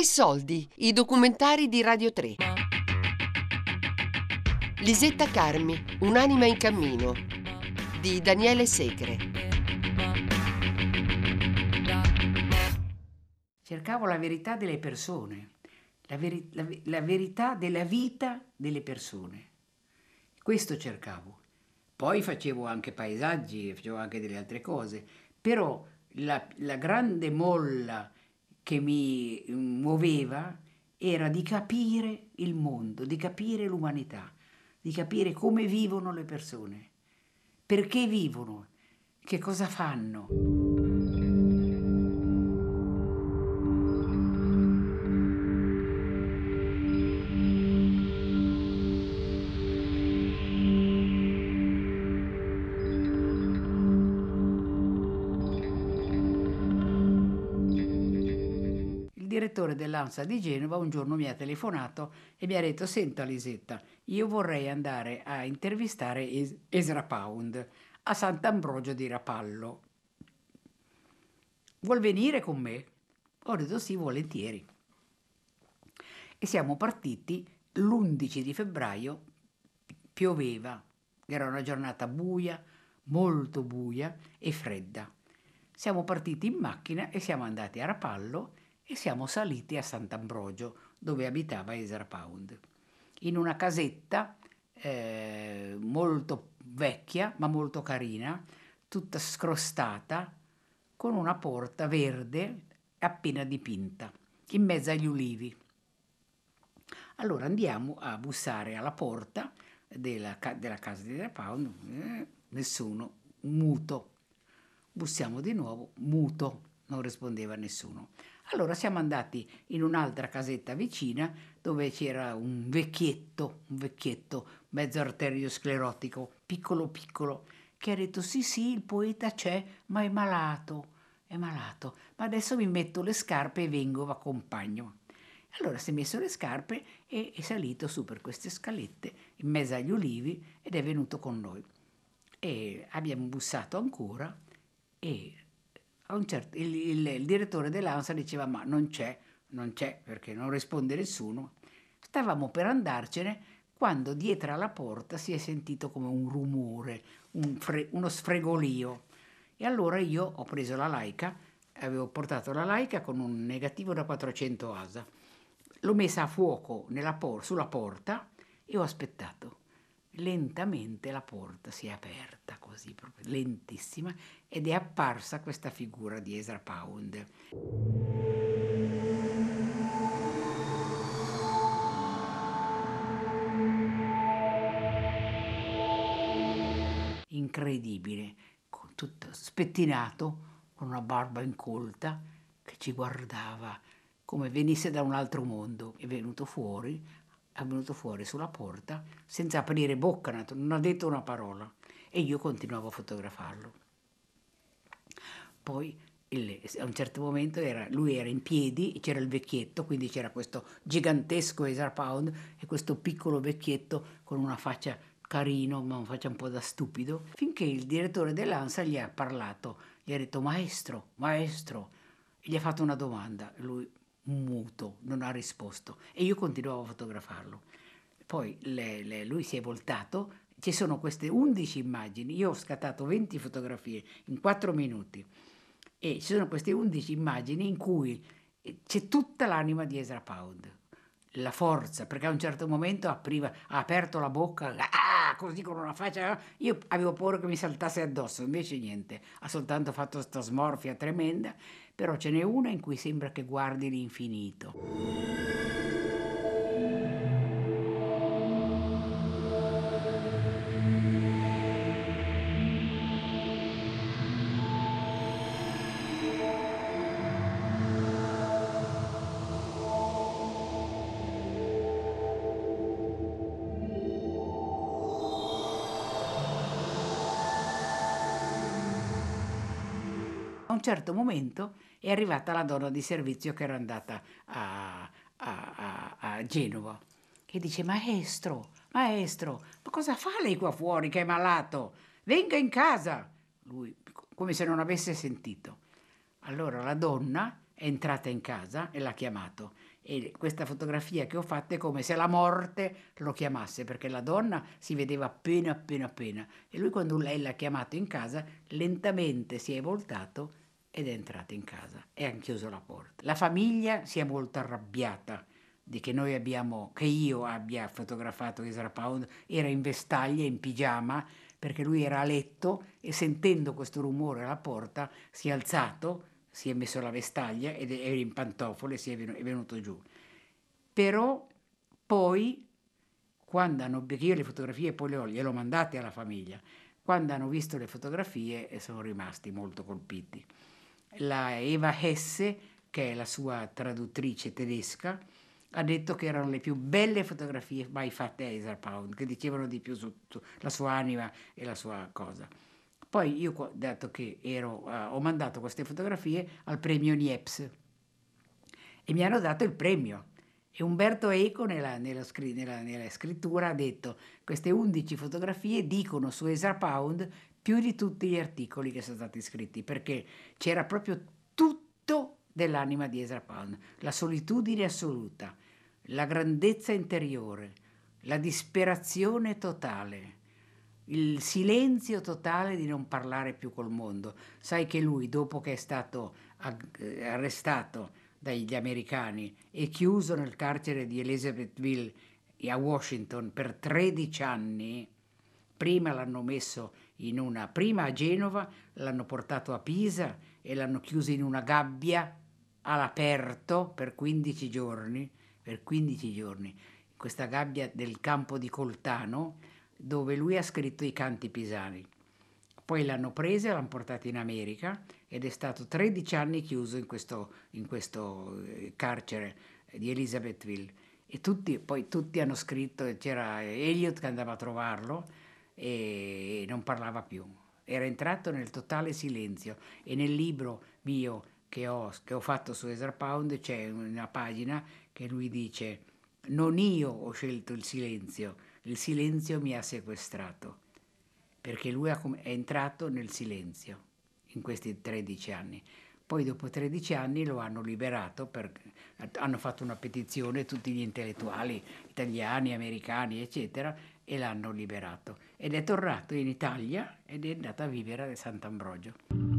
Tre soldi, i documentari di Radio 3. Lisetta Carmi, Un'anima in cammino, di Daniele Segre. Cercavo la verità delle persone, la, veri- la, la verità della vita delle persone. Questo cercavo. Poi facevo anche paesaggi, facevo anche delle altre cose, però la, la grande molla che mi muoveva era di capire il mondo, di capire l'umanità, di capire come vivono le persone, perché vivono, che cosa fanno. Direttore dell'ANSA di Genova un giorno mi ha telefonato e mi ha detto senta Lisetta, io vorrei andare a intervistare es- Esra Pound a Sant'Ambrogio di Rapallo. Vuol venire con me? Ho detto sì, volentieri. E siamo partiti l'11 di febbraio, pioveva, era una giornata buia, molto buia e fredda. Siamo partiti in macchina e siamo andati a Rapallo e siamo saliti a Sant'Ambrogio, dove abitava Ezra Pound, in una casetta eh, molto vecchia, ma molto carina, tutta scrostata, con una porta verde appena dipinta, in mezzo agli ulivi. Allora andiamo a bussare alla porta della, della casa di Ezra Pound, eh, nessuno, muto. Bussiamo di nuovo, muto, non rispondeva nessuno. Allora siamo andati in un'altra casetta vicina dove c'era un vecchietto, un vecchietto mezzo arteriosclerotico, piccolo piccolo, che ha detto sì sì, il poeta c'è, ma è malato, è malato, ma adesso mi metto le scarpe e vengo, vi accompagno. Allora si è messo le scarpe e è salito su per queste scalette in mezzo agli ulivi ed è venuto con noi. E abbiamo bussato ancora e certo, il, il, il, direttore dell'ANSA diceva ma non c'è, non c'è perché non risponde nessuno. Stavamo per andarcene quando dietro alla porta si è sentito come un rumore, un fre, uno sfregolio. E allora io ho preso la laica, avevo portato la laica con un negativo da 400 ASA, l'ho messa a fuoco por- sulla porta e ho aspettato lentamente la porta si è aperta così, proprio lentissima, ed è apparsa questa figura di Ezra Pound. Incredibile, con tutto spettinato, con una barba incolta, che ci guardava come venisse da un altro mondo. È venuto fuori, è venuto fuori sulla porta senza aprire bocca, non ha detto una parola e io continuavo a fotografarlo. Poi il, a un certo momento era, lui era in piedi, c'era il vecchietto, quindi c'era questo gigantesco Ezra Pound e questo piccolo vecchietto con una faccia carino, ma una faccia un po' da stupido, finché il direttore dell'ANSA gli ha parlato, gli ha detto maestro, maestro, e gli ha fatto una domanda, lui muto, non ha risposto. E io continuavo a fotografarlo. Poi le, le, lui si è voltato, ci sono queste 11 immagini, io ho scattato 20 fotografie in 4 minuti. E ci sono queste 11 immagini in cui c'è tutta l'anima di Ezra Pound, la forza, perché a un certo momento apriva, ha aperto la bocca, ah, così con una faccia, io avevo paura che mi saltasse addosso, invece niente, ha soltanto fatto questa smorfia tremenda però ce n'è una in cui sembra che guardi l'infinito. A un certo momento è arrivata la donna di servizio che era andata a, a, a, a Genova e dice maestro, maestro, ma cosa fa lei qua fuori che è malato? Venga in casa. Lui come se non avesse sentito. Allora la donna è entrata in casa e l'ha chiamato e questa fotografia che ho fatto è come se la morte lo chiamasse, perché la donna si vedeva appena appena appena e lui quando lei l'ha chiamato in casa lentamente si è voltato ed è entrato in casa e ha chiuso la porta. La famiglia si è molto arrabbiata di che abbiamo, che io abbia fotografato Ezra Pound, era in vestaglia, in pigiama, perché lui era a letto e sentendo questo rumore alla porta si è alzato, si è messo la vestaglia ed era in pantofole e è venuto giù. Però poi, quando hanno, perché io le fotografie poi le ho, gliele ho mandate alla famiglia, quando hanno visto le fotografie sono rimasti molto colpiti. La Eva Hesse, che è la sua traduttrice tedesca, ha detto che erano le più belle fotografie mai fatte a Ezra Pound, che dicevano di più su, la sua anima e la sua cosa. Poi io, dato che ero, uh, ho mandato queste fotografie al premio Niepce e mi hanno dato il premio. E Umberto Eco nella, nella, nella, nella scrittura ha detto queste 11 fotografie dicono su Ezra Pound più di tutti gli articoli che sono stati scritti, perché c'era proprio tutto dell'anima di Ezra Pound, la solitudine assoluta, la grandezza interiore, la disperazione totale, il silenzio totale di non parlare più col mondo. Sai che lui, dopo che è stato arrestato dagli americani e chiuso nel carcere di Elizabethville a Washington per 13 anni, prima l'hanno messo in una, prima a Genova, l'hanno portato a Pisa e l'hanno chiuso in una gabbia all'aperto per 15 giorni, per 15 giorni, questa gabbia del campo di Coltano, dove lui ha scritto i canti pisani. Poi l'hanno preso e l'hanno portato in America ed è stato 13 anni chiuso in questo, in questo eh, carcere di Elizabethville. E tutti, poi tutti hanno scritto, c'era Elliot che andava a trovarlo e non parlava più. Era entrato nel totale silenzio e nel libro mio che ho, che ho fatto su Ezra Pound c'è una pagina che lui dice non io ho scelto il silenzio, il silenzio mi ha sequestrato, perché lui è entrato nel silenzio in questi 13 anni. Poi dopo 13 anni lo hanno liberato, per, hanno fatto una petizione tutti gli intellettuali italiani, americani, eccetera, e l'hanno liberato. Ed è tornato in Italia ed è andato a vivere a Sant'Ambrogio.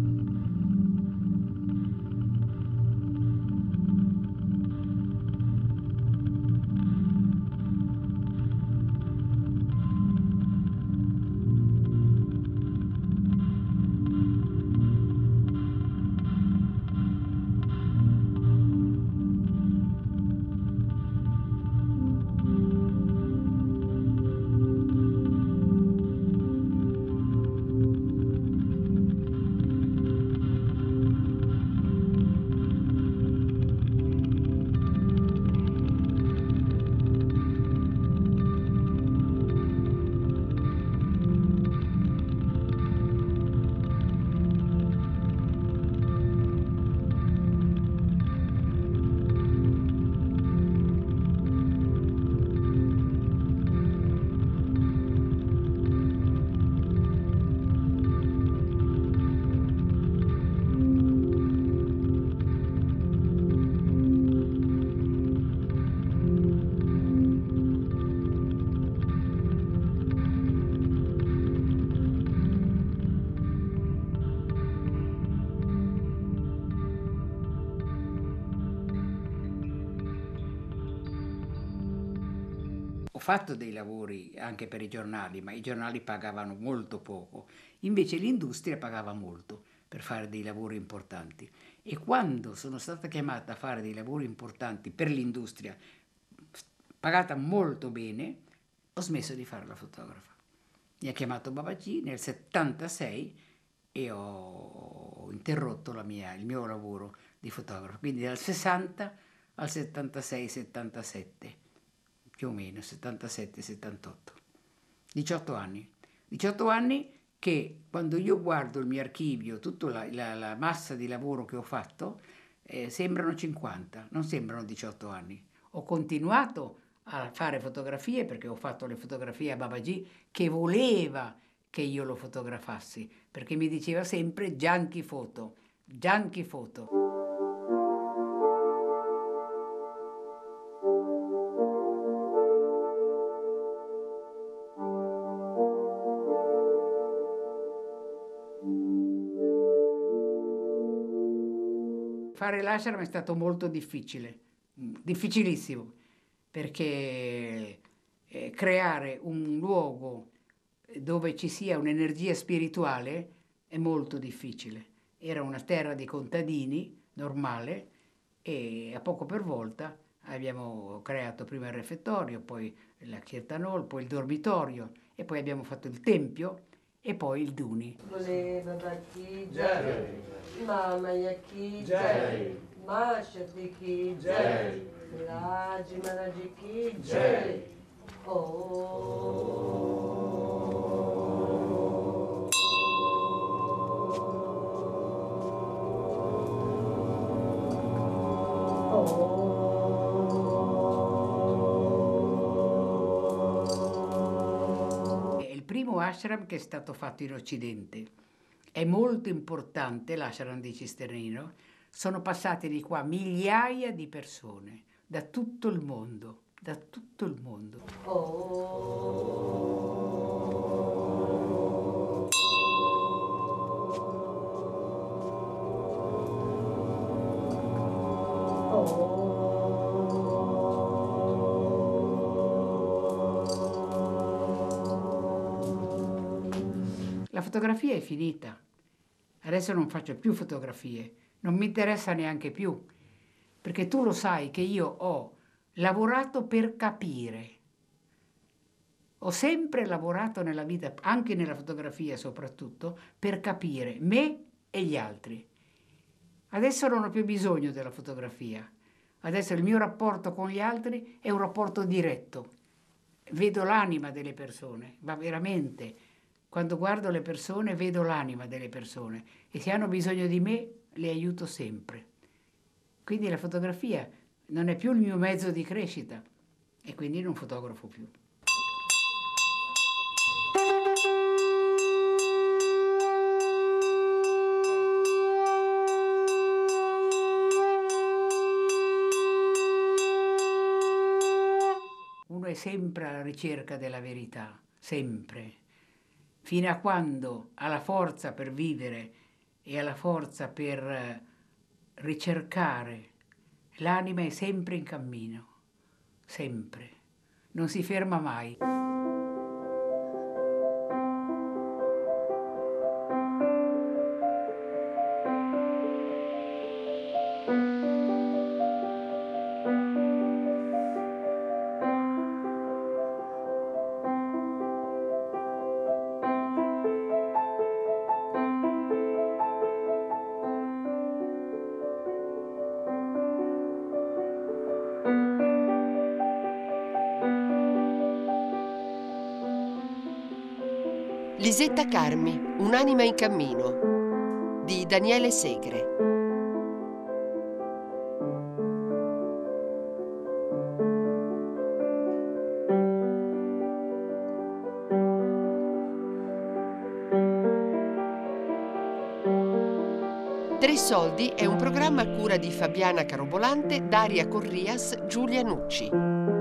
Fatto dei lavori anche per i giornali, ma i giornali pagavano molto poco, invece l'industria pagava molto per fare dei lavori importanti. E quando sono stata chiamata a fare dei lavori importanti per l'industria, pagata molto bene, ho smesso di fare la fotografa. Mi ha chiamato Babaji nel 76 e ho interrotto mia, il mio lavoro di fotografo, quindi dal 60 al 76-77 più o meno 77-78. 18 anni. 18 anni che quando io guardo il mio archivio, tutta la, la, la massa di lavoro che ho fatto, eh, sembrano 50, non sembrano 18 anni. Ho continuato a fare fotografie perché ho fatto le fotografie a Babaji che voleva che io lo fotografassi, perché mi diceva sempre Gianchi foto, Gianchi foto. Fare l'ashram è stato molto difficile, mm, difficilissimo, perché eh, creare un luogo dove ci sia un'energia spirituale è molto difficile. Era una terra di contadini normale e a poco per volta abbiamo creato prima il refettorio, poi la kirtanol, poi il dormitorio e poi abbiamo fatto il tempio e poi il Duni. Voleva Batti Jai, Mama Yaki Jai, Mashati Ki Jai, Raji Maraji Ki Jai. Oh. Ashram che è stato fatto in Occidente. È molto importante l'ashram di Cisternino. Sono passate di qua migliaia di persone da tutto il mondo, da tutto il mondo. Oh. La fotografia è finita. Adesso non faccio più fotografie, non mi interessa neanche più, perché tu lo sai che io ho lavorato per capire. Ho sempre lavorato nella vita, anche nella fotografia soprattutto, per capire me e gli altri. Adesso non ho più bisogno della fotografia. Adesso il mio rapporto con gli altri è un rapporto diretto. Vedo l'anima delle persone, ma veramente, quando guardo le persone vedo l'anima delle persone e se hanno bisogno di me le aiuto sempre. Quindi la fotografia non è più il mio mezzo di crescita e quindi non fotografo più. Uno è sempre alla ricerca della verità, sempre, fino a quando ha la forza per vivere e ha la forza per eh, ricercare. L'anima è sempre in cammino, sempre, non si ferma mai. Lisetta Carmi, Un'anima in cammino di Daniele Segre. Tre soldi è un programma a cura di Fabiana Carobolante, Daria Corrias, Giulia Nucci.